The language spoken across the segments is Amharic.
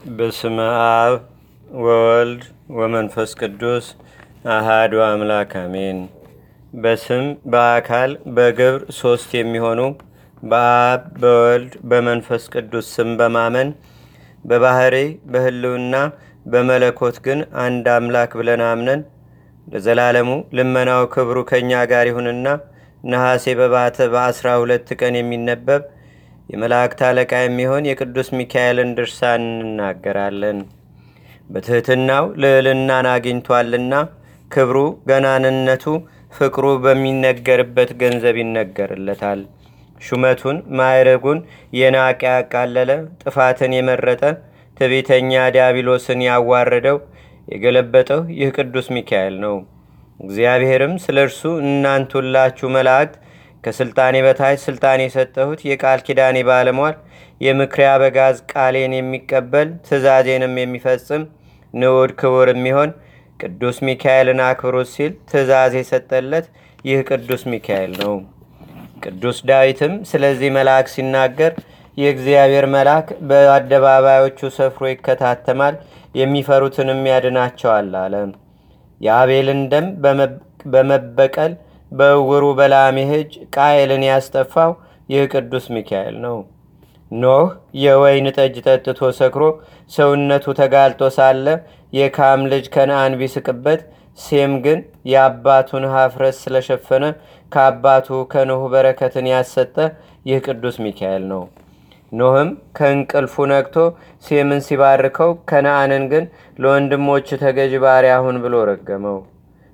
በስመ አብ ወወልድ ወመንፈስ ቅዱስ አሃዱ አምላክ አሜን። በስም በአካል በግብር ሶስት የሚሆኑ በአብ በወልድ በመንፈስ ቅዱስ ስም በማመን በባህሪ በህልውና በመለኮት ግን አንድ አምላክ ብለን አምነን ለዘላለሙ ልመናው ክብሩ ከእኛ ጋር ይሁንና ነሐሴ በባተ በአስራ ሁለት ቀን የሚነበብ የመላእክት አለቃ የሚሆን የቅዱስ ሚካኤልን ድርሳን እንናገራለን። በትሕትናው ልዕልናን አግኝቷልና ክብሩ ገናንነቱ ፍቅሩ በሚነገርበት ገንዘብ ይነገርለታል። ሹመቱን ማዕረጉን የናቀ ያቃለለ ጥፋትን የመረጠ ትዕቢተኛ ዲያብሎስን ያዋረደው የገለበጠው ይህ ቅዱስ ሚካኤል ነው። እግዚአብሔርም ስለ እርሱ እናንት ሁላችሁ መላእክት ከስልጣኔ በታች ስልጣን የሰጠሁት የቃል ኪዳኔ ባለሟል የምክሬ አበጋዝ ቃሌን የሚቀበል ትእዛዜንም የሚፈጽም ንዑድ ክቡር የሚሆን ቅዱስ ሚካኤልን አክብሩት ሲል ትእዛዝ የሰጠለት ይህ ቅዱስ ሚካኤል ነው። ቅዱስ ዳዊትም ስለዚህ መልአክ ሲናገር የእግዚአብሔር መልአክ በአደባባዮቹ ሰፍሮ ይከታተማል፣ የሚፈሩትንም ያድናቸዋል አለ። የአቤልን ደም በመበቀል በእውሩ በላሜ እጅ ቃየልን ያስጠፋው ይህ ቅዱስ ሚካኤል ነው። ኖህ የወይን ጠጅ ጠጥቶ ሰክሮ ሰውነቱ ተጋልጦ ሳለ የካም ልጅ ከነአን ቢስቅበት፣ ሴም ግን የአባቱን ሀፍረት ስለሸፈነ ከአባቱ ከኖህ በረከትን ያሰጠ ይህ ቅዱስ ሚካኤል ነው። ኖህም ከእንቅልፉ ነቅቶ ሴምን ሲባርከው፣ ከነአንን ግን ለወንድሞች ተገዥ ባሪያ ሁን ብሎ ረገመው።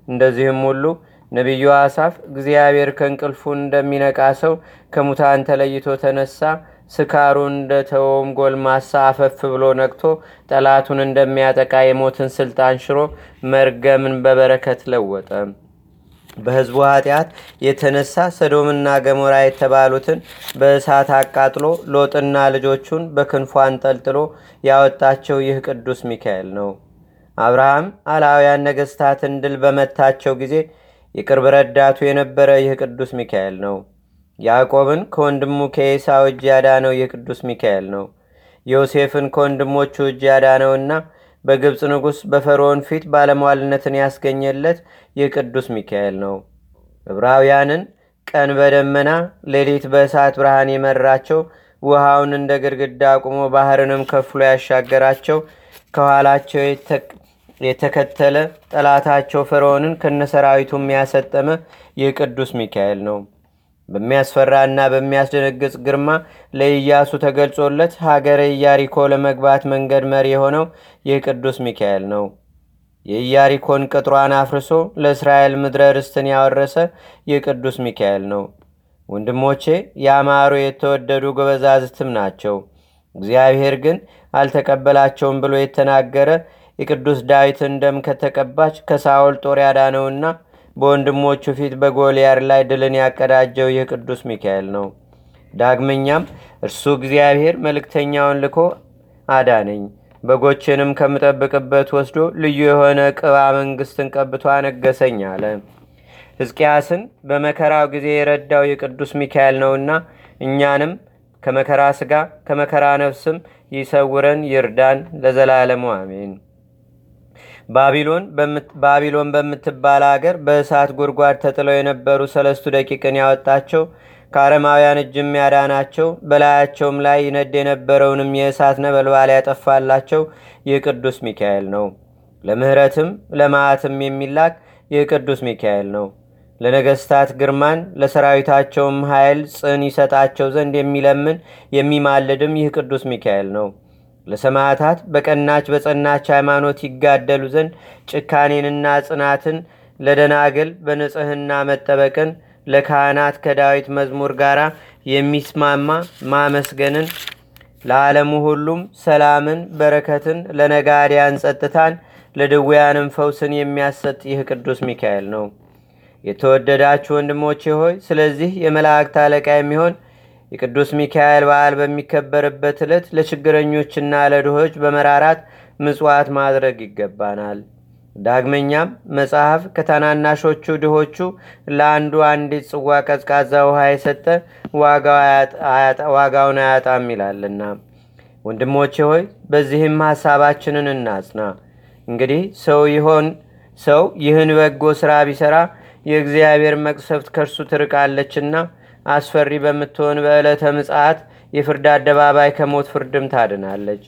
እንደዚህም ሁሉ ነቢዩ አሳፍ እግዚአብሔር ከእንቅልፉ እንደሚነቃ ሰው ከሙታን ተለይቶ ተነሳ፣ ስካሩ እንደተወውም ጎልማሳ አፈፍ ብሎ ነቅቶ ጠላቱን እንደሚያጠቃ የሞትን ስልጣን ሽሮ መርገምን በበረከት ለወጠ። በሕዝቡ ኃጢአት የተነሳ ሰዶምና ገሞራ የተባሉትን በእሳት አቃጥሎ ሎጥና ልጆቹን በክንፉ አንጠልጥሎ ያወጣቸው ይህ ቅዱስ ሚካኤል ነው። አብርሃም አላውያን ነገሥታትን ድል በመታቸው ጊዜ የቅርብ ረዳቱ የነበረ ይህ ቅዱስ ሚካኤል ነው። ያዕቆብን ከወንድሙ ከኤሳው እጅ ያዳነው ይህ ቅዱስ ሚካኤል ነው። ዮሴፍን ከወንድሞቹ እጅ ያዳነውና በግብፅ ንጉሥ በፈርዖን ፊት ባለሟልነትን ያስገኘለት ይህ ቅዱስ ሚካኤል ነው። ዕብራውያንን ቀን በደመና ሌሊት በእሳት ብርሃን የመራቸው ውሃውን እንደ ግድግዳ አቁሞ ባህርንም ከፍሎ ያሻገራቸው ከኋላቸው የተከተለ ጠላታቸው ፈርዖንን ከነሰራዊቱም ያሰጠመ ይህ ቅዱስ ሚካኤል ነው። በሚያስፈራና በሚያስደነግጽ ግርማ ለኢያሱ ተገልጾለት ሀገረ ኢያሪኮ ለመግባት መንገድ መሪ የሆነው ይህ ቅዱስ ሚካኤል ነው። የኢያሪኮን ቅጥሯን አፍርሶ ለእስራኤል ምድረ ርስትን ያወረሰ ይህ ቅዱስ ሚካኤል ነው። ወንድሞቼ ያማሩ የተወደዱ ጎበዛዝትም ናቸው። እግዚአብሔር ግን አልተቀበላቸውም ብሎ የተናገረ የቅዱስ ዳዊትን ደም ከተቀባች ከሳውል ጦር ያዳነውና በወንድሞቹ ፊት በጎልያድ ላይ ድልን ያቀዳጀው ይህ ቅዱስ ሚካኤል ነው። ዳግመኛም እርሱ እግዚአብሔር መልእክተኛውን ልኮ አዳነኝ፣ በጎችንም ከምጠብቅበት ወስዶ ልዩ የሆነ ቅባ መንግስትን ቀብቶ አነገሰኝ አለ። ሕዝቅያስን በመከራው ጊዜ የረዳው የቅዱስ ሚካኤል ነውና እኛንም ከመከራ ሥጋ ከመከራ ነፍስም ይሰውረን ይርዳን፣ ለዘላለሙ አሜን። ባቢሎን በምትባል አገር በእሳት ጉድጓድ ተጥለው የነበሩ ሰለስቱ ደቂቅን ያወጣቸው ከአረማውያን እጅም ያዳናቸው በላያቸውም ላይ ይነድ የነበረውንም የእሳት ነበልባል ያጠፋላቸው ይህ ቅዱስ ሚካኤል ነው። ለምህረትም ለማዕትም የሚላክ ይህ ቅዱስ ሚካኤል ነው። ለነገስታት ግርማን ለሰራዊታቸውም ኃይል ጽን ይሰጣቸው ዘንድ የሚለምን የሚማልድም ይህ ቅዱስ ሚካኤል ነው። ለሰማዕታት በቀናች በጸናች ሃይማኖት ይጋደሉ ዘንድ ጭካኔንና ጽናትን፣ ለደናግል በንጽህና መጠበቅን፣ ለካህናት ከዳዊት መዝሙር ጋር የሚስማማ ማመስገንን፣ ለዓለሙ ሁሉም ሰላምን፣ በረከትን፣ ለነጋዲያን ጸጥታን፣ ለድውያንም ፈውስን የሚያሰጥ ይህ ቅዱስ ሚካኤል ነው። የተወደዳችሁ ወንድሞቼ ሆይ ስለዚህ የመላእክት አለቃ የሚሆን የቅዱስ ሚካኤል በዓል በሚከበርበት ዕለት ለችግረኞችና ለድሆች በመራራት ምጽዋት ማድረግ ይገባናል። ዳግመኛም መጽሐፍ ከታናናሾቹ ድሆቹ ለአንዱ አንዲት ጽዋ ቀዝቃዛ ውሃ የሰጠ ዋጋውን አያጣም ይላልና። ወንድሞቼ ሆይ በዚህም ሐሳባችንን እናጽና። እንግዲህ ሰው ይሆን ሰው ይህን በጎ ሥራ ቢሠራ የእግዚአብሔር መቅሰፍት ከእርሱ ትርቃለችና አስፈሪ በምትሆን በዕለተ ምጽአት የፍርድ አደባባይ ከሞት ፍርድም ታድናለች።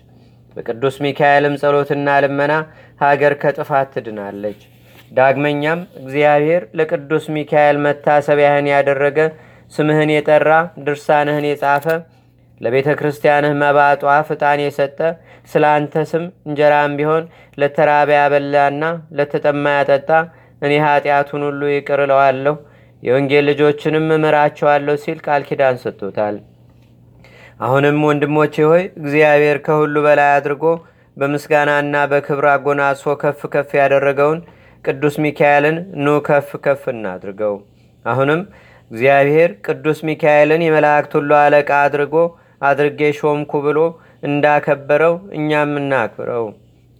በቅዱስ ሚካኤልም ጸሎትና ልመና ሀገር ከጥፋት ትድናለች። ዳግመኛም እግዚአብሔር ለቅዱስ ሚካኤል መታሰቢያህን ያደረገ ስምህን የጠራ ድርሳንህን የጻፈ ለቤተ ክርስቲያንህ መባጧ ፍጣን የሰጠ ስለ አንተ ስም እንጀራም ቢሆን ለተራበ ያበላና ለተጠማ ያጠጣ እኔ ኃጢአቱን ሁሉ ይቅር እለዋለሁ የወንጌል ልጆችንም እምራቸዋለሁ ሲል ቃል ኪዳን ሰጥቶታል። አሁንም ወንድሞቼ ሆይ እግዚአብሔር ከሁሉ በላይ አድርጎ በምስጋናና በክብር አጎናጽፎ ከፍ ከፍ ያደረገውን ቅዱስ ሚካኤልን ኑ ከፍ ከፍ እናድርገው። አሁንም እግዚአብሔር ቅዱስ ሚካኤልን የመላእክት ሁሉ አለቃ አድርጎ አድርጌ ሾምኩ ብሎ እንዳከበረው እኛም እናክብረው።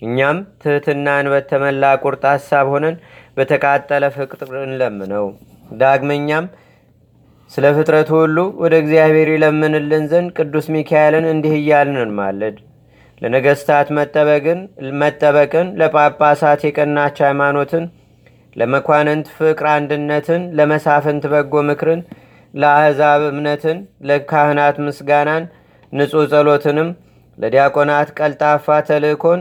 እኛም ትህትናን በተመላ ቁርጥ ሐሳብ ሆነን በተቃጠለ ፍቅር እንለምነው። ዳግመኛም ስለ ፍጥረቱ ሁሉ ወደ እግዚአብሔር ይለምንልን ዘንድ ቅዱስ ሚካኤልን እንዲህ እያልን እንማለድ። ለነገስታት መጠበቅን፣ ለጳጳሳት የቀናች ሃይማኖትን፣ ለመኳንንት ፍቅር አንድነትን፣ ለመሳፍንት በጎ ምክርን፣ ለአሕዛብ እምነትን፣ ለካህናት ምስጋናን፣ ንጹሕ ጸሎትንም፣ ለዲያቆናት ቀልጣፋ ተልእኮን፣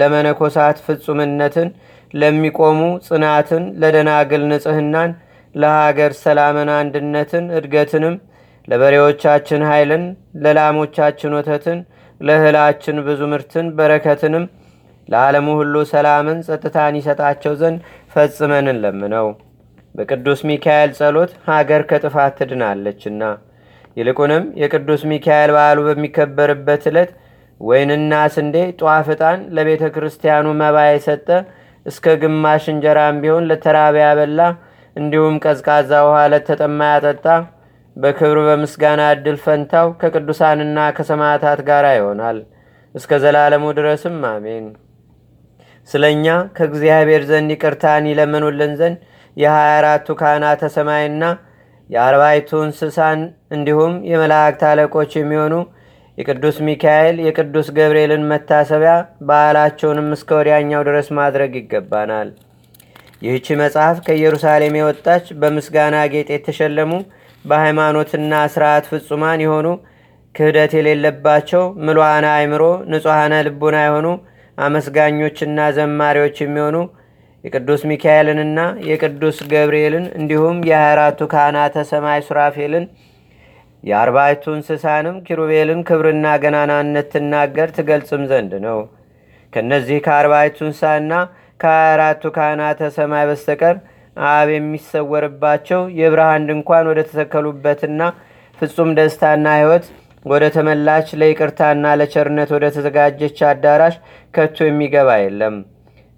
ለመነኮሳት ፍጹምነትን፣ ለሚቆሙ ጽናትን፣ ለደናግል ንጽህናን፣ ለሀገር ሰላምን፣ አንድነትን፣ እድገትንም፣ ለበሬዎቻችን ኃይልን፣ ለላሞቻችን ወተትን፣ ለእህላችን ብዙ ምርትን፣ በረከትንም፣ ለዓለሙ ሁሉ ሰላምን፣ ጸጥታን ይሰጣቸው ዘንድ ፈጽመን እንለምነው። በቅዱስ ሚካኤል ጸሎት ሀገር ከጥፋት ትድናለችና። ይልቁንም የቅዱስ ሚካኤል በዓሉ በሚከበርበት ዕለት ወይንና ስንዴ ጧፍ ዕጣን ለቤተ ክርስቲያኑ መባ የሰጠ እስከ ግማሽ እንጀራም ቢሆን ለተራበ ያበላ እንዲሁም ቀዝቃዛ ውሃ ለተጠማ ያጠጣ በክብር በምስጋና ዕድል ፈንታው ከቅዱሳንና ከሰማዕታት ጋር ይሆናል እስከ ዘላለሙ ድረስም አሜን። ስለ እኛ ከእግዚአብሔር ዘንድ ይቅርታን ይለምኑልን ዘንድ የሀያ አራቱ ካህናተ ሰማይና የአርባይቱ እንስሳን እንዲሁም የመላእክት አለቆች የሚሆኑ የቅዱስ ሚካኤል የቅዱስ ገብርኤልን መታሰቢያ በዓላቸውንም እስከ ወዲያኛው ድረስ ማድረግ ይገባናል። ይህቺ መጽሐፍ ከኢየሩሳሌም የወጣች በምስጋና ጌጥ የተሸለሙ በሃይማኖትና ስርዓት ፍጹማን የሆኑ ክህደት የሌለባቸው ምሉዓነ አእምሮ ንጹሐነ ልቡና የሆኑ አመስጋኞችና ዘማሪዎች የሚሆኑ የቅዱስ ሚካኤልንና የቅዱስ ገብርኤልን እንዲሁም የአራቱ ካህናተ ሰማይ ሱራፌልን የአርባይቱ እንስሳንም ኪሩቤልን ክብርና ገናናነት ትናገር ትገልጽም ዘንድ ነው። ከእነዚህ ከአርባይቱ እንስሳና ከአራቱ ካህናተ ሰማይ በስተቀር አብ የሚሰወርባቸው የብርሃን ድንኳን ወደ ተተከሉበትና ፍጹም ደስታና ሕይወት ወደ ተመላች ለይቅርታና ለቸርነት ወደ ተዘጋጀች አዳራሽ ከቶ የሚገባ የለም።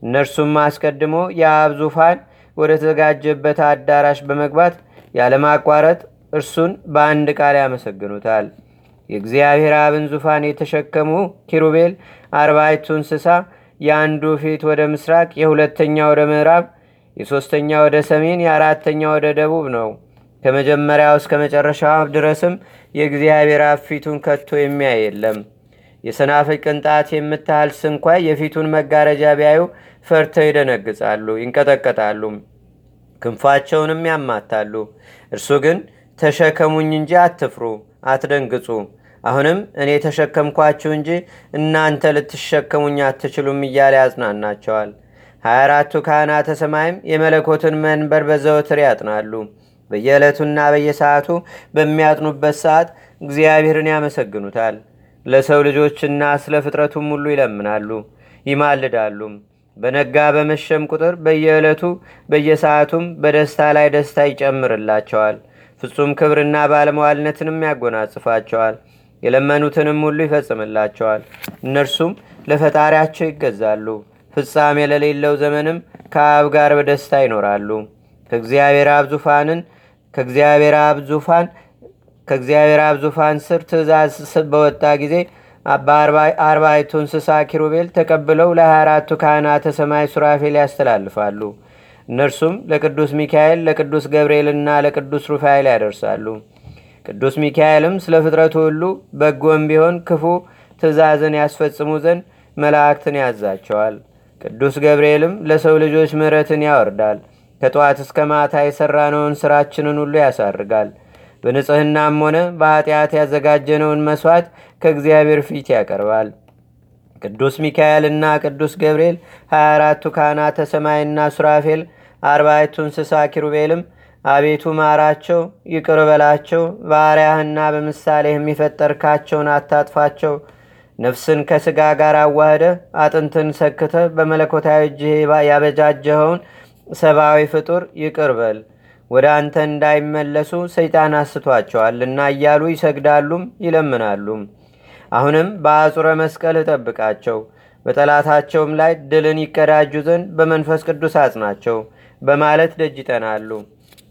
እነርሱም አስቀድሞ የአብ ዙፋን ወደ ተዘጋጀበት አዳራሽ በመግባት ያለማቋረጥ እርሱን በአንድ ቃል ያመሰግኑታል። የእግዚአብሔር አብን ዙፋን የተሸከሙ ኪሩቤል አርባይቱ እንስሳ የአንዱ ፊት ወደ ምስራቅ፣ የሁለተኛ ወደ ምዕራብ፣ የሦስተኛ ወደ ሰሜን፣ የአራተኛ ወደ ደቡብ ነው። ከመጀመሪያው እስከ መጨረሻው ድረስም የእግዚአብሔር አብ ፊቱን ከቶ የሚያይ የለም። የሰናፍጭ ቅንጣት የምታህል ስንኳ የፊቱን መጋረጃ ቢያዩ ፈርተው ይደነግጻሉ፣ ይንቀጠቀጣሉ፣ ክንፋቸውንም ያማታሉ። እርሱ ግን ተሸከሙኝ እንጂ አትፍሩ፣ አትደንግጹ፣ አሁንም እኔ ተሸከምኳችሁ እንጂ እናንተ ልትሸከሙኝ አትችሉም እያለ ያጽናናቸዋል። ሀያ አራቱ ካህናተ ሰማይም የመለኮትን መንበር በዘወትር ያጥናሉ። በየዕለቱና በየሰዓቱ በሚያጥኑበት ሰዓት እግዚአብሔርን ያመሰግኑታል። ለሰው ልጆችና ስለ ፍጥረቱም ሁሉ ይለምናሉ፣ ይማልዳሉም። በነጋ በመሸም ቁጥር በየዕለቱ በየሰዓቱም በደስታ ላይ ደስታ ይጨምርላቸዋል። ፍጹም ክብርና ባለመዋልነትንም ያጎናጽፋቸዋል። የለመኑትንም ሁሉ ይፈጽምላቸዋል። እነርሱም ለፈጣሪያቸው ይገዛሉ። ፍጻሜ ለሌለው ዘመንም ከአብ ጋር በደስታ ይኖራሉ። ከእግዚአብሔር አብ ዙፋንን ከእግዚአብሔር አብ ዙፋን ከእግዚአብሔር አብ ዙፋን ስር ትእዛዝ በወጣ ጊዜ በአርባይቱ እንስሳ ኪሩቤል ተቀብለው ለ24ቱ ካህናተ ሰማይ ሱራፌል ያስተላልፋሉ። እነርሱም ለቅዱስ ሚካኤል፣ ለቅዱስ ገብርኤልና ለቅዱስ ሩፋኤል ያደርሳሉ። ቅዱስ ሚካኤልም ስለ ፍጥረቱ ሁሉ በጎም ቢሆን ክፉ ትእዛዝን ያስፈጽሙ ዘንድ መላእክትን ያዛቸዋል። ቅዱስ ገብርኤልም ለሰው ልጆች ምሕረትን ያወርዳል። ከጠዋት እስከ ማታ የሠራነውን ሥራችንን ሁሉ ያሳርጋል። በንጽሕናም ሆነ በኀጢአት ያዘጋጀነውን መሥዋዕት ከእግዚአብሔር ፊት ያቀርባል። ቅዱስ ሚካኤልና ቅዱስ ገብርኤል 24ቱ ካህናተ ሰማይና ሱራፌል አርባዕቱ እንስሳ ኪሩቤልም አቤቱ ማራቸው፣ ይቅር በላቸው፣ ባሪያህና በምሳሌህ የሚፈጠርካቸውን አታጥፋቸው፣ ነፍስን ከሥጋ ጋር አዋህደ አጥንትን ሰክተ በመለኮታዊ እጅህ ያበጃጀኸውን ሰብአዊ ፍጡር ይቅር በል ወደ አንተ እንዳይመለሱ ሰይጣን አስቷቸዋልና እያሉ ይሰግዳሉም ይለምናሉም። አሁንም በአጹረ መስቀል እጠብቃቸው፣ በጠላታቸውም ላይ ድልን ይቀዳጁ ዘንድ በመንፈስ ቅዱስ አጽናቸው በማለት ደጅ ይጠናሉ።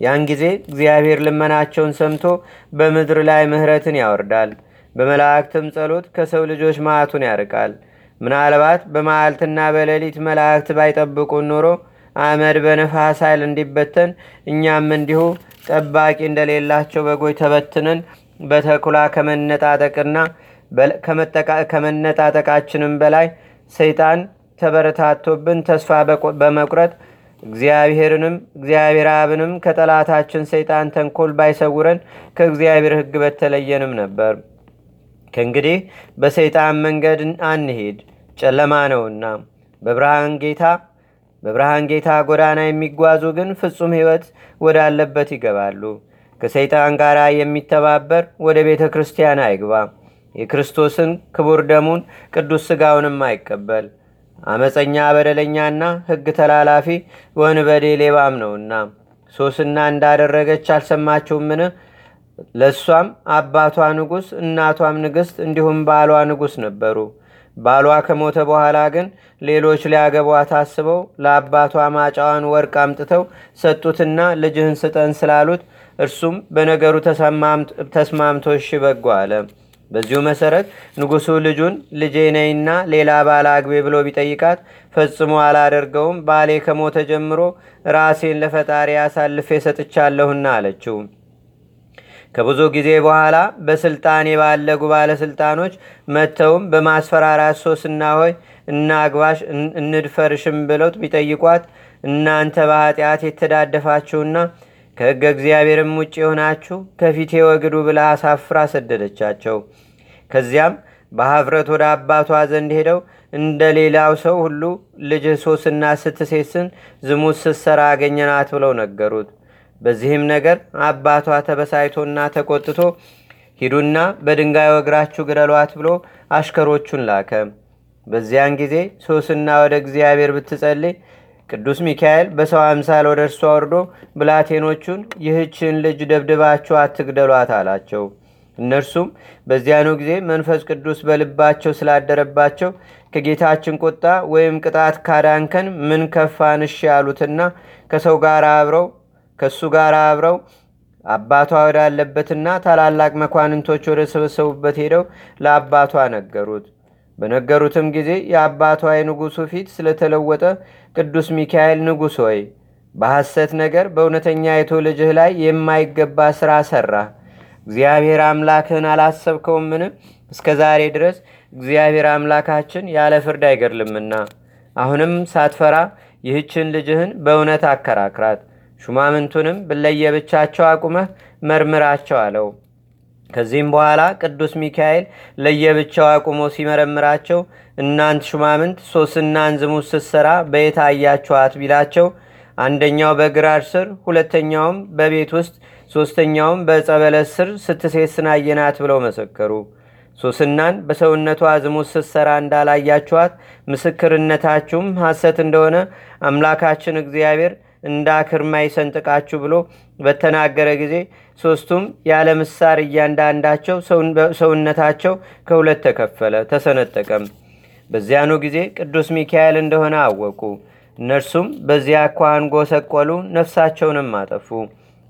ያን ጊዜ እግዚአብሔር ልመናቸውን ሰምቶ በምድር ላይ ምሕረትን ያወርዳል። በመላእክትም ጸሎት ከሰው ልጆች ማዕቱን ያርቃል። ምናልባት በመዓልትና በሌሊት መላእክት ባይጠብቁን ኖሮ አመድ በነፋስ ኃይል እንዲበተን እኛም እንዲሁ ጠባቂ እንደሌላቸው በጎች ተበትነን በተኩላ ከመነጣጠቅና ከመነጣጠቃችንም በላይ ሰይጣን ተበረታቶብን ተስፋ በመቁረጥ እግዚአብሔርንም እግዚአብሔር አብንም ከጠላታችን ሰይጣን ተንኮል ባይሰውረን ከእግዚአብሔር ሕግ በተለየንም ነበር። ከእንግዲህ በሰይጣን መንገድ አንሄድ፣ ጨለማ ነውና። በብርሃን ጌታ በብርሃን ጌታ ጎዳና የሚጓዙ ግን ፍጹም ሕይወት ወዳለበት ይገባሉ። ከሰይጣን ጋር የሚተባበር ወደ ቤተ ክርስቲያን አይግባ። የክርስቶስን ክቡር ደሙን ቅዱስ ሥጋውንም አይቀበል። አመፀኛ በደለኛና ሕግ ተላላፊ ወንበዴ ሌባም ነውና ሶስና እንዳደረገች አልሰማችሁምን? ለእሷም አባቷ ንጉሥ እናቷም ንግሥት እንዲሁም ባሏ ንጉሥ ነበሩ። ባሏ ከሞተ በኋላ ግን ሌሎች ሊያገቧት አስበው ለአባቷ ማጫዋን ወርቅ አምጥተው ሰጡትና ልጅህን ስጠን ስላሉት እርሱም በነገሩ ተስማምቶ እሺ በጎ አለ። በዚሁ መሰረት ንጉሡ ልጁን ልጄ ነይና ሌላ ባል አግቤ ብሎ ቢጠይቃት ፈጽሞ አላደርገውም፣ ባሌ ከሞተ ጀምሮ ራሴን ለፈጣሪ አሳልፌ ሰጥቻለሁና አለችው። ከብዙ ጊዜ በኋላ በስልጣን የባለጉ ባለስልጣኖች መጥተውም በማስፈራራት ሶስና ሆይ እናግባሽ እንድፈርሽም ብለው ቢጠይቋት እናንተ በኃጢአት የተዳደፋችሁና ከሕገ እግዚአብሔርም ውጭ የሆናችሁ ከፊቴ ወግዱ ብላ አሳፍራ ሰደደቻቸው። ከዚያም በሀፍረት ወደ አባቷ ዘንድ ሄደው እንደ ሌላው ሰው ሁሉ ልጅህ ሶስና ስትሴስን ዝሙት ስትሰራ አገኘናት ብለው ነገሩት። በዚህም ነገር አባቷ ተበሳይቶና ተቆጥቶ ሂዱና በድንጋይ ወግራችሁ ግረሏት ብሎ አሽከሮቹን ላከ። በዚያን ጊዜ ሶስና ወደ እግዚአብሔር ብትጸልይ ቅዱስ ሚካኤል በሰው አምሳል ወደ እርሷ ወርዶ ብላቴኖቹን ይህችን ልጅ ደብድባችሁ አትግደሏት አላቸው። እነርሱም በዚያኑ ጊዜ መንፈስ ቅዱስ በልባቸው ስላደረባቸው ከጌታችን ቁጣ ወይም ቅጣት ካዳንከን ምን ከፋን እሺ ያሉትና ከሰው ጋር አብረው ከእሱ ጋር አብረው አባቷ ወዳለበትና ታላላቅ መኳንንቶች ወደ ሰበሰቡበት ሄደው ለአባቷ ነገሩት። በነገሩትም ጊዜ የአባቷ የንጉሱ ፊት ስለተለወጠ ቅዱስ ሚካኤል ንጉሥ ሆይ በሐሰት ነገር በእውነተኛ የቶ ልጅህ ላይ የማይገባ ሥራ ሠራ። እግዚአብሔር አምላክህን አላሰብከውምን? እስከ ዛሬ ድረስ እግዚአብሔር አምላካችን ያለ ፍርድ አይገድልምና፣ አሁንም ሳትፈራ ይህችን ልጅህን በእውነት አከራክራት፣ ሹማምንቱንም ለየብቻቸው አቁመህ መርምራቸው አለው። ከዚህም በኋላ ቅዱስ ሚካኤል ለየብቻው አቁሞ ሲመረምራቸው እናንት ሹማምንት ሶስናን ዝሙት ስትሰራ በየት አያችኋት ቢላቸው አንደኛው በግራር ስር፣ ሁለተኛውም በቤት ውስጥ፣ ሶስተኛውም በጸበለት ስር ስትሴስን አየናት ብለው መሰከሩ። ሶስናን በሰውነቷ ዝሙት ስትሰራ እንዳላያችኋት ምስክርነታችሁም ሐሰት እንደሆነ አምላካችን እግዚአብሔር እንዳክርማ ይሰንጥቃችሁ ብሎ በተናገረ ጊዜ ሶስቱም ያለ ምሳር እያንዳንዳቸው ሰውነታቸው ከሁለት ተከፈለ፣ ተሰነጠቀም። በዚያኑ ጊዜ ቅዱስ ሚካኤል እንደሆነ አወቁ። እነርሱም በዚያ አኳኋን ጎሰቆሉ፣ ነፍሳቸውንም አጠፉ።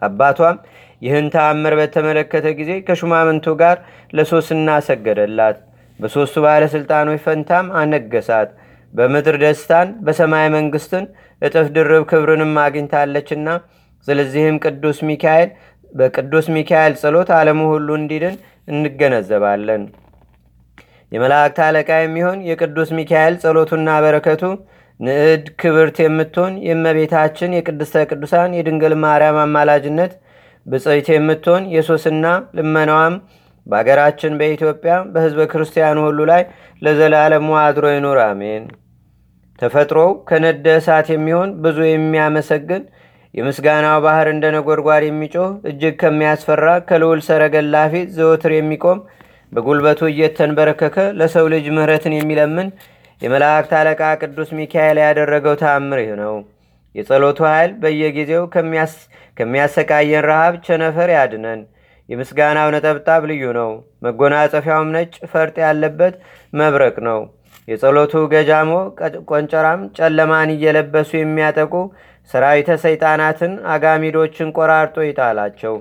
አባቷም ይህን ተአምር በተመለከተ ጊዜ ከሹማምንቱ ጋር ለሶስና ሰገደላት። በሦስቱ ባለሥልጣኖች ፈንታም አነገሳት። በምድር ደስታን በሰማይ መንግስትን እጥፍ ድርብ ክብርንም አግኝታለችና ስለዚህም ቅዱስ ሚካኤል በቅዱስ ሚካኤል ጸሎት ዓለሙ ሁሉ እንዲድን እንገነዘባለን። የመላእክት አለቃ የሚሆን የቅዱስ ሚካኤል ጸሎቱና በረከቱ ንዕድ ክብርት የምትሆን የእመቤታችን የቅድስተ ቅዱሳን የድንግል ማርያም አማላጅነት ብጽይት የምትሆን የሶስና ልመናዋም በአገራችን በኢትዮጵያ በሕዝበ ክርስቲያኑ ሁሉ ላይ ለዘላለሙ አድሮ ይኑር፣ አሜን። ተፈጥሮው ከነደ እሳት የሚሆን ብዙ የሚያመሰግን የምስጋናው ባህር እንደ ነጎድጓድ የሚጮህ እጅግ ከሚያስፈራ ከልውል ሰረገላ ፊት ዘወትር የሚቆም በጉልበቱ እየተንበረከከ ለሰው ልጅ ምህረትን የሚለምን የመላእክት አለቃ ቅዱስ ሚካኤል ያደረገው ተአምር ይህ ነው። የጸሎቱ ኃይል በየጊዜው ከሚያሰቃየን ረሃብ ቸነፈር ያድነን። የምስጋናው ነጠብጣብ ልዩ ነው። መጎናጸፊያውም ነጭ ፈርጥ ያለበት መብረቅ ነው። የጸሎቱ ገጃሞ ቆንጨራም ጨለማን እየለበሱ የሚያጠቁ ሰራዊተ ሰይጣናትን አጋሚዶችን ቆራርጦ ይጣላቸው።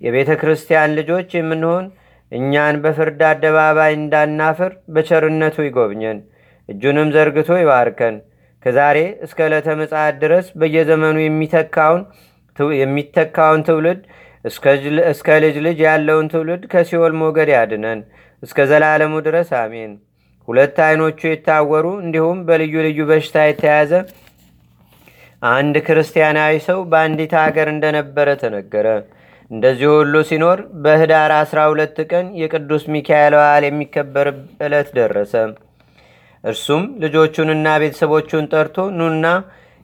የቤተ ክርስቲያን ልጆች የምንሆን እኛን በፍርድ አደባባይ እንዳናፍር በቸርነቱ ይጎብኘን፣ እጁንም ዘርግቶ ይባርከን። ከዛሬ እስከ ዕለተ ድረስ በየዘመኑ የሚተካውን ትውልድ እስከ ልጅ ልጅ ያለውን ትውልድ ከሲኦል ሞገድ ያድነን እስከ ዘላለሙ ድረስ አሜን። ሁለት አይኖቹ የታወሩ እንዲሁም በልዩ ልዩ በሽታ የተያዘ አንድ ክርስቲያናዊ ሰው በአንዲት ሀገር እንደነበረ ተነገረ። እንደዚሁ ሁሉ ሲኖር በህዳር 12 ቀን የቅዱስ ሚካኤል በዓል የሚከበር ዕለት ደረሰ። እርሱም ልጆቹንና ቤተሰቦቹን ጠርቶ ኑና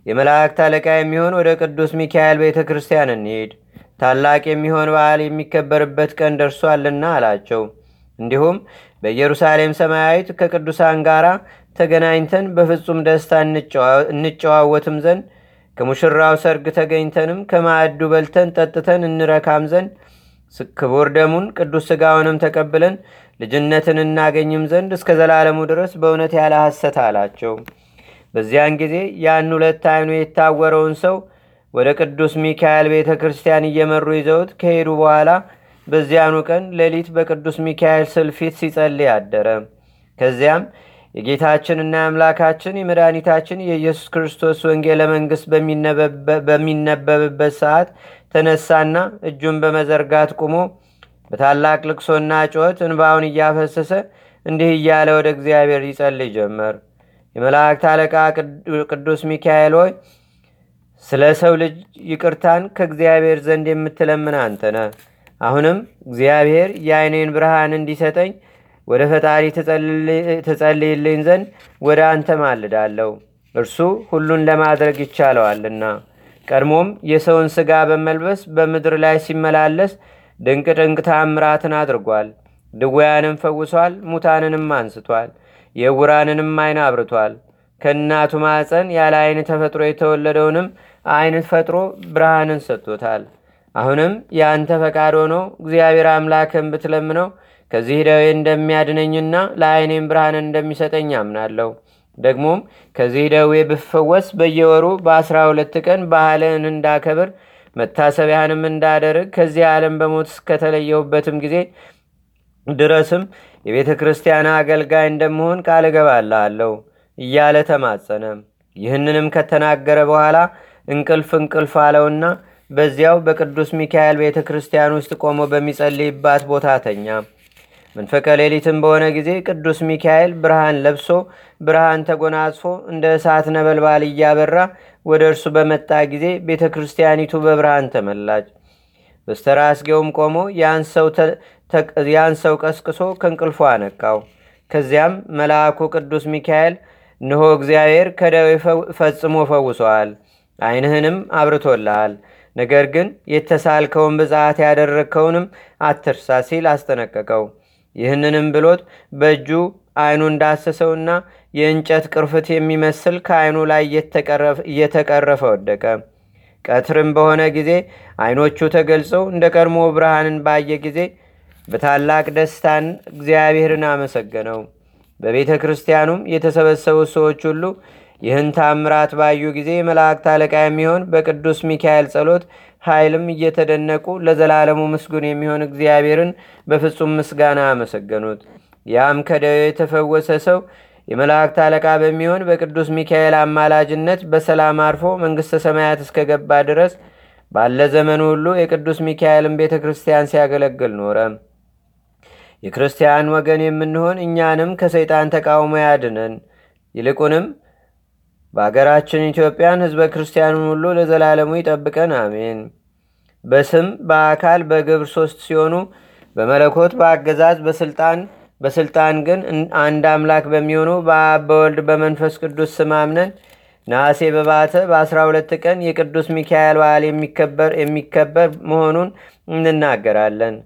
የመላእክት አለቃ የሚሆን ወደ ቅዱስ ሚካኤል ቤተ ክርስቲያን እንሄድ፣ ታላቅ የሚሆን በዓል የሚከበርበት ቀን ደርሷልና አላቸው። እንዲሁም በኢየሩሳሌም ሰማያዊት ከቅዱሳን ጋር ተገናኝተን በፍጹም ደስታ እንጨዋወትም ዘንድ ከሙሽራው ሰርግ ተገኝተንም ከማዕዱ በልተን ጠጥተን እንረካም ዘንድ ክቡር ደሙን ቅዱስ ሥጋውንም ተቀብለን ልጅነትን እናገኝም ዘንድ እስከ ዘላለሙ ድረስ በእውነት ያለ ሐሰት አላቸው። በዚያን ጊዜ ያን ሁለት አይኑ የታወረውን ሰው ወደ ቅዱስ ሚካኤል ቤተ ክርስቲያን እየመሩ ይዘውት ከሄዱ በኋላ በዚያኑ ቀን ሌሊት በቅዱስ ሚካኤል ስልፊት ሲጸልይ አደረ። ከዚያም የጌታችንና የአምላካችን የመድኃኒታችን የኢየሱስ ክርስቶስ ወንጌለ መንግሥት በሚነበብበት ሰዓት ተነሳና እጁን በመዘርጋት ቁሞ በታላቅ ልቅሶና ጩኸት እንባውን እያፈሰሰ እንዲህ እያለ ወደ እግዚአብሔር ይጸልይ ጀመር። የመላእክት አለቃ ቅዱስ ሚካኤል ሆይ ስለ ሰው ልጅ ይቅርታን ከእግዚአብሔር ዘንድ የምትለምን አንተነ አሁንም እግዚአብሔር የአይኔን ብርሃን እንዲሰጠኝ ወደ ፈጣሪ ትጸልይልኝ ዘንድ ወደ አንተ ማልዳለሁ። እርሱ ሁሉን ለማድረግ ይቻለዋልና። ቀድሞም የሰውን ሥጋ በመልበስ በምድር ላይ ሲመላለስ ድንቅ ድንቅ ታምራትን አድርጓል። ድወያንም ፈውሷል፣ ሙታንንም አንስቷል፣ የውራንንም አይን አብርቷል። ከእናቱ ማፀን ያለ አይን ተፈጥሮ የተወለደውንም አይን ፈጥሮ ብርሃንን ሰጥቶታል። አሁንም የአንተ ፈቃድ ሆኖ እግዚአብሔር አምላክን ብትለምነው ከዚህ ደዌ እንደሚያድነኝና ለአይኔም ብርሃን እንደሚሰጠኝ አምናለሁ። ደግሞም ከዚህ ደዌ ብፈወስ በየወሩ በአስራ ሁለት ቀን ባህልህን እንዳከብር መታሰቢያንም እንዳደርግ ከዚህ ዓለም በሞት እስከተለየሁበትም ጊዜ ድረስም የቤተ ክርስቲያን አገልጋይ እንደምሆን ቃል እገባልሃለሁ እያለ ተማጸነ። ይህንንም ከተናገረ በኋላ እንቅልፍ እንቅልፍ አለውና በዚያው በቅዱስ ሚካኤል ቤተ ክርስቲያን ውስጥ ቆሞ በሚጸልይባት ቦታ ተኛ። መንፈቀ ሌሊትም በሆነ ጊዜ ቅዱስ ሚካኤል ብርሃን ለብሶ ብርሃን ተጎናጽፎ እንደ እሳት ነበልባል እያበራ ወደ እርሱ በመጣ ጊዜ ቤተ ክርስቲያኒቱ በብርሃን ተመላች። በስተራስጌውም ቆሞ ያን ሰው ቀስቅሶ ከእንቅልፎ አነቃው። ከዚያም መልአኩ ቅዱስ ሚካኤል እንሆ እግዚአብሔር ከደዌ ፈጽሞ ፈውሶሃል፣ ዓይንህንም አብርቶልሃል። ነገር ግን የተሳልከውን ብዛት ያደረግከውንም አትርሳ ሲል አስጠነቀቀው። ይህንንም ብሎት በእጁ ዓይኑ እንዳሰሰውና የእንጨት ቅርፍት የሚመስል ከዓይኑ ላይ እየተቀረፈ ወደቀ። ቀትርም በሆነ ጊዜ ዓይኖቹ ተገልጸው እንደ ቀድሞ ብርሃንን ባየ ጊዜ በታላቅ ደስታን እግዚአብሔርን አመሰገነው። በቤተ ክርስቲያኑም የተሰበሰቡት ሰዎች ሁሉ ይህን ታምራት ባዩ ጊዜ የመላእክት አለቃ የሚሆን በቅዱስ ሚካኤል ጸሎት ኃይልም እየተደነቁ ለዘላለሙ ምስጉን የሚሆን እግዚአብሔርን በፍጹም ምስጋና አመሰገኑት። ያም ከደዌ የተፈወሰ ሰው የመላእክት አለቃ በሚሆን በቅዱስ ሚካኤል አማላጅነት በሰላም አርፎ መንግሥተ ሰማያት እስከገባ ድረስ ባለ ዘመኑ ሁሉ የቅዱስ ሚካኤልን ቤተ ክርስቲያን ሲያገለግል ኖረ። የክርስቲያን ወገን የምንሆን እኛንም ከሰይጣን ተቃውሞ ያድነን። ይልቁንም በአገራችን ኢትዮጵያን ህዝበ ክርስቲያኑን ሁሉ ለዘላለሙ ይጠብቀን፣ አሜን። በስም በአካል በግብር ሶስት ሲሆኑ በመለኮት በአገዛዝ በስልጣን በስልጣን ግን አንድ አምላክ በሚሆኑ በአብ በወልድ በመንፈስ ቅዱስ ስም አምነን ነሐሴ በባተ በአስራ ሁለት ቀን የቅዱስ ሚካኤል በዓል የሚከበር መሆኑን እንናገራለን።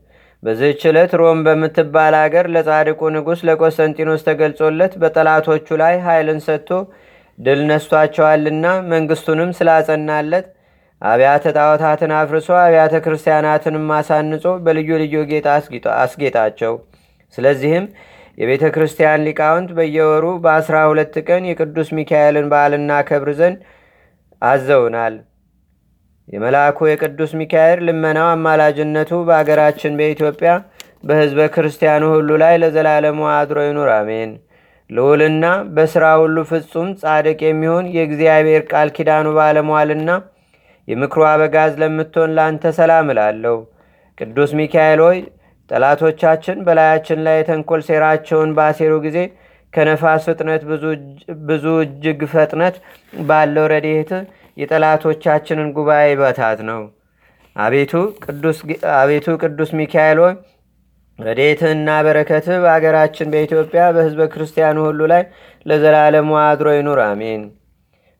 በዚህች ዕለት ሮም በምትባል አገር ለጻድቁ ንጉሥ ለቆስጠንጢኖስ ተገልጾለት በጠላቶቹ ላይ ኃይልን ሰጥቶ ድል ነስቷቸዋልና መንግስቱንም ስላጸናለት አብያተ ጣዖታትን አፍርሶ አብያተ ክርስቲያናትንም አሳንጾ በልዩ ልዩ ጌጥ አስጌጣቸው። ስለዚህም የቤተ ክርስቲያን ሊቃውንት በየወሩ በአስራ ሁለት ቀን የቅዱስ ሚካኤልን በዓልና ከብር ዘንድ አዘውናል። የመልአኩ የቅዱስ ሚካኤል ልመናው አማላጅነቱ በአገራችን በኢትዮጵያ በሕዝበ ክርስቲያኑ ሁሉ ላይ ለዘላለሙ አድሮ ይኑር፣ አሜን። ልዑልና በሥራ ሁሉ ፍጹም ጻድቅ የሚሆን የእግዚአብሔር ቃል ኪዳኑ ባለሟልና የምክሩ አበጋዝ ለምትሆን ለአንተ ሰላም እላለሁ። ቅዱስ ሚካኤል ሆይ ጠላቶቻችን በላያችን ላይ የተንኮል ሴራቸውን ባሴሩ ጊዜ ከነፋስ ፍጥነት ብዙ እጅግ ፈጥነት ባለው ረድኤት የጠላቶቻችንን ጉባኤ በታት ነው። አቤቱ ቅዱስ ሚካኤል ሆይ ረድኤትህና በረከትህ በአገራችን በኢትዮጵያ በሕዝበ ክርስቲያኑ ሁሉ ላይ ለዘላለሙ አድሮ ይኑር፣ አሜን።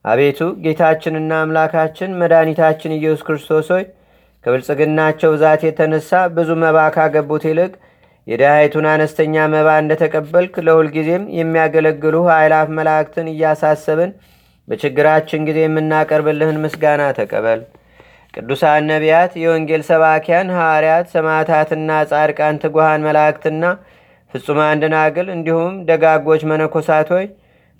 አቤቱ ጌታችንና አምላካችን መድኃኒታችን ኢየሱስ ክርስቶስ ሆይ ከብልጽግናቸው ብዛት የተነሳ ብዙ መባ ካገቡት ይልቅ የድሃይቱን አነስተኛ መባ እንደተቀበልክ ለሁልጊዜም የሚያገለግሉ ኃይላፍ መላእክትን እያሳሰብን በችግራችን ጊዜ የምናቀርብልህን ምስጋና ተቀበል። ቅዱሳን ነቢያት፣ የወንጌል ሰባኪያን ሐዋርያት፣ ሰማዕታትና ጻድቃን፣ ትጉሃን መላእክትና ፍጹማን ደናግል እንዲሁም ደጋጎች መነኮሳት ሆይ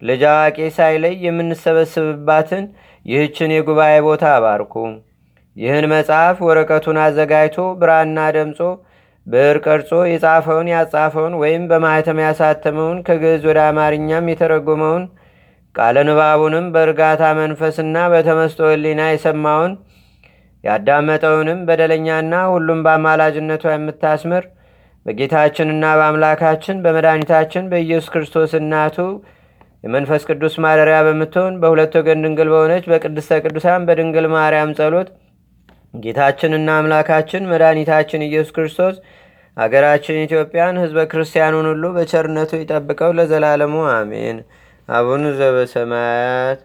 ልጅ አዋቂ ሳይለይ የምንሰበስብባትን ይህችን የጉባኤ ቦታ አባርኩ። ይህን መጽሐፍ ወረቀቱን አዘጋጅቶ ብራና ደምጾ ብዕር ቀርጾ የጻፈውን ያጻፈውን ወይም በማኅተም ያሳተመውን ከግዕዝ ወደ አማርኛም የተረጎመውን ቃለ ንባቡንም በእርጋታ መንፈስና በተመስጦ ሕሊና የሰማውን ያዳመጠውንም በደለኛና ሁሉም በአማላጅነቷ የምታስምር በጌታችንና በአምላካችን በመድኃኒታችን በኢየሱስ ክርስቶስ እናቱ የመንፈስ ቅዱስ ማደሪያ በምትሆን በሁለት ወገን ድንግል በሆነች በቅድስተ ቅዱሳን በድንግል ማርያም ጸሎት ጌታችንና አምላካችን መድኃኒታችን ኢየሱስ ክርስቶስ አገራችን ኢትዮጵያን ህዝበ ክርስቲያኑን ሁሉ በቸርነቱ ይጠብቀው ለዘላለሙ አሜን። አቡኑ ዘበሰማያት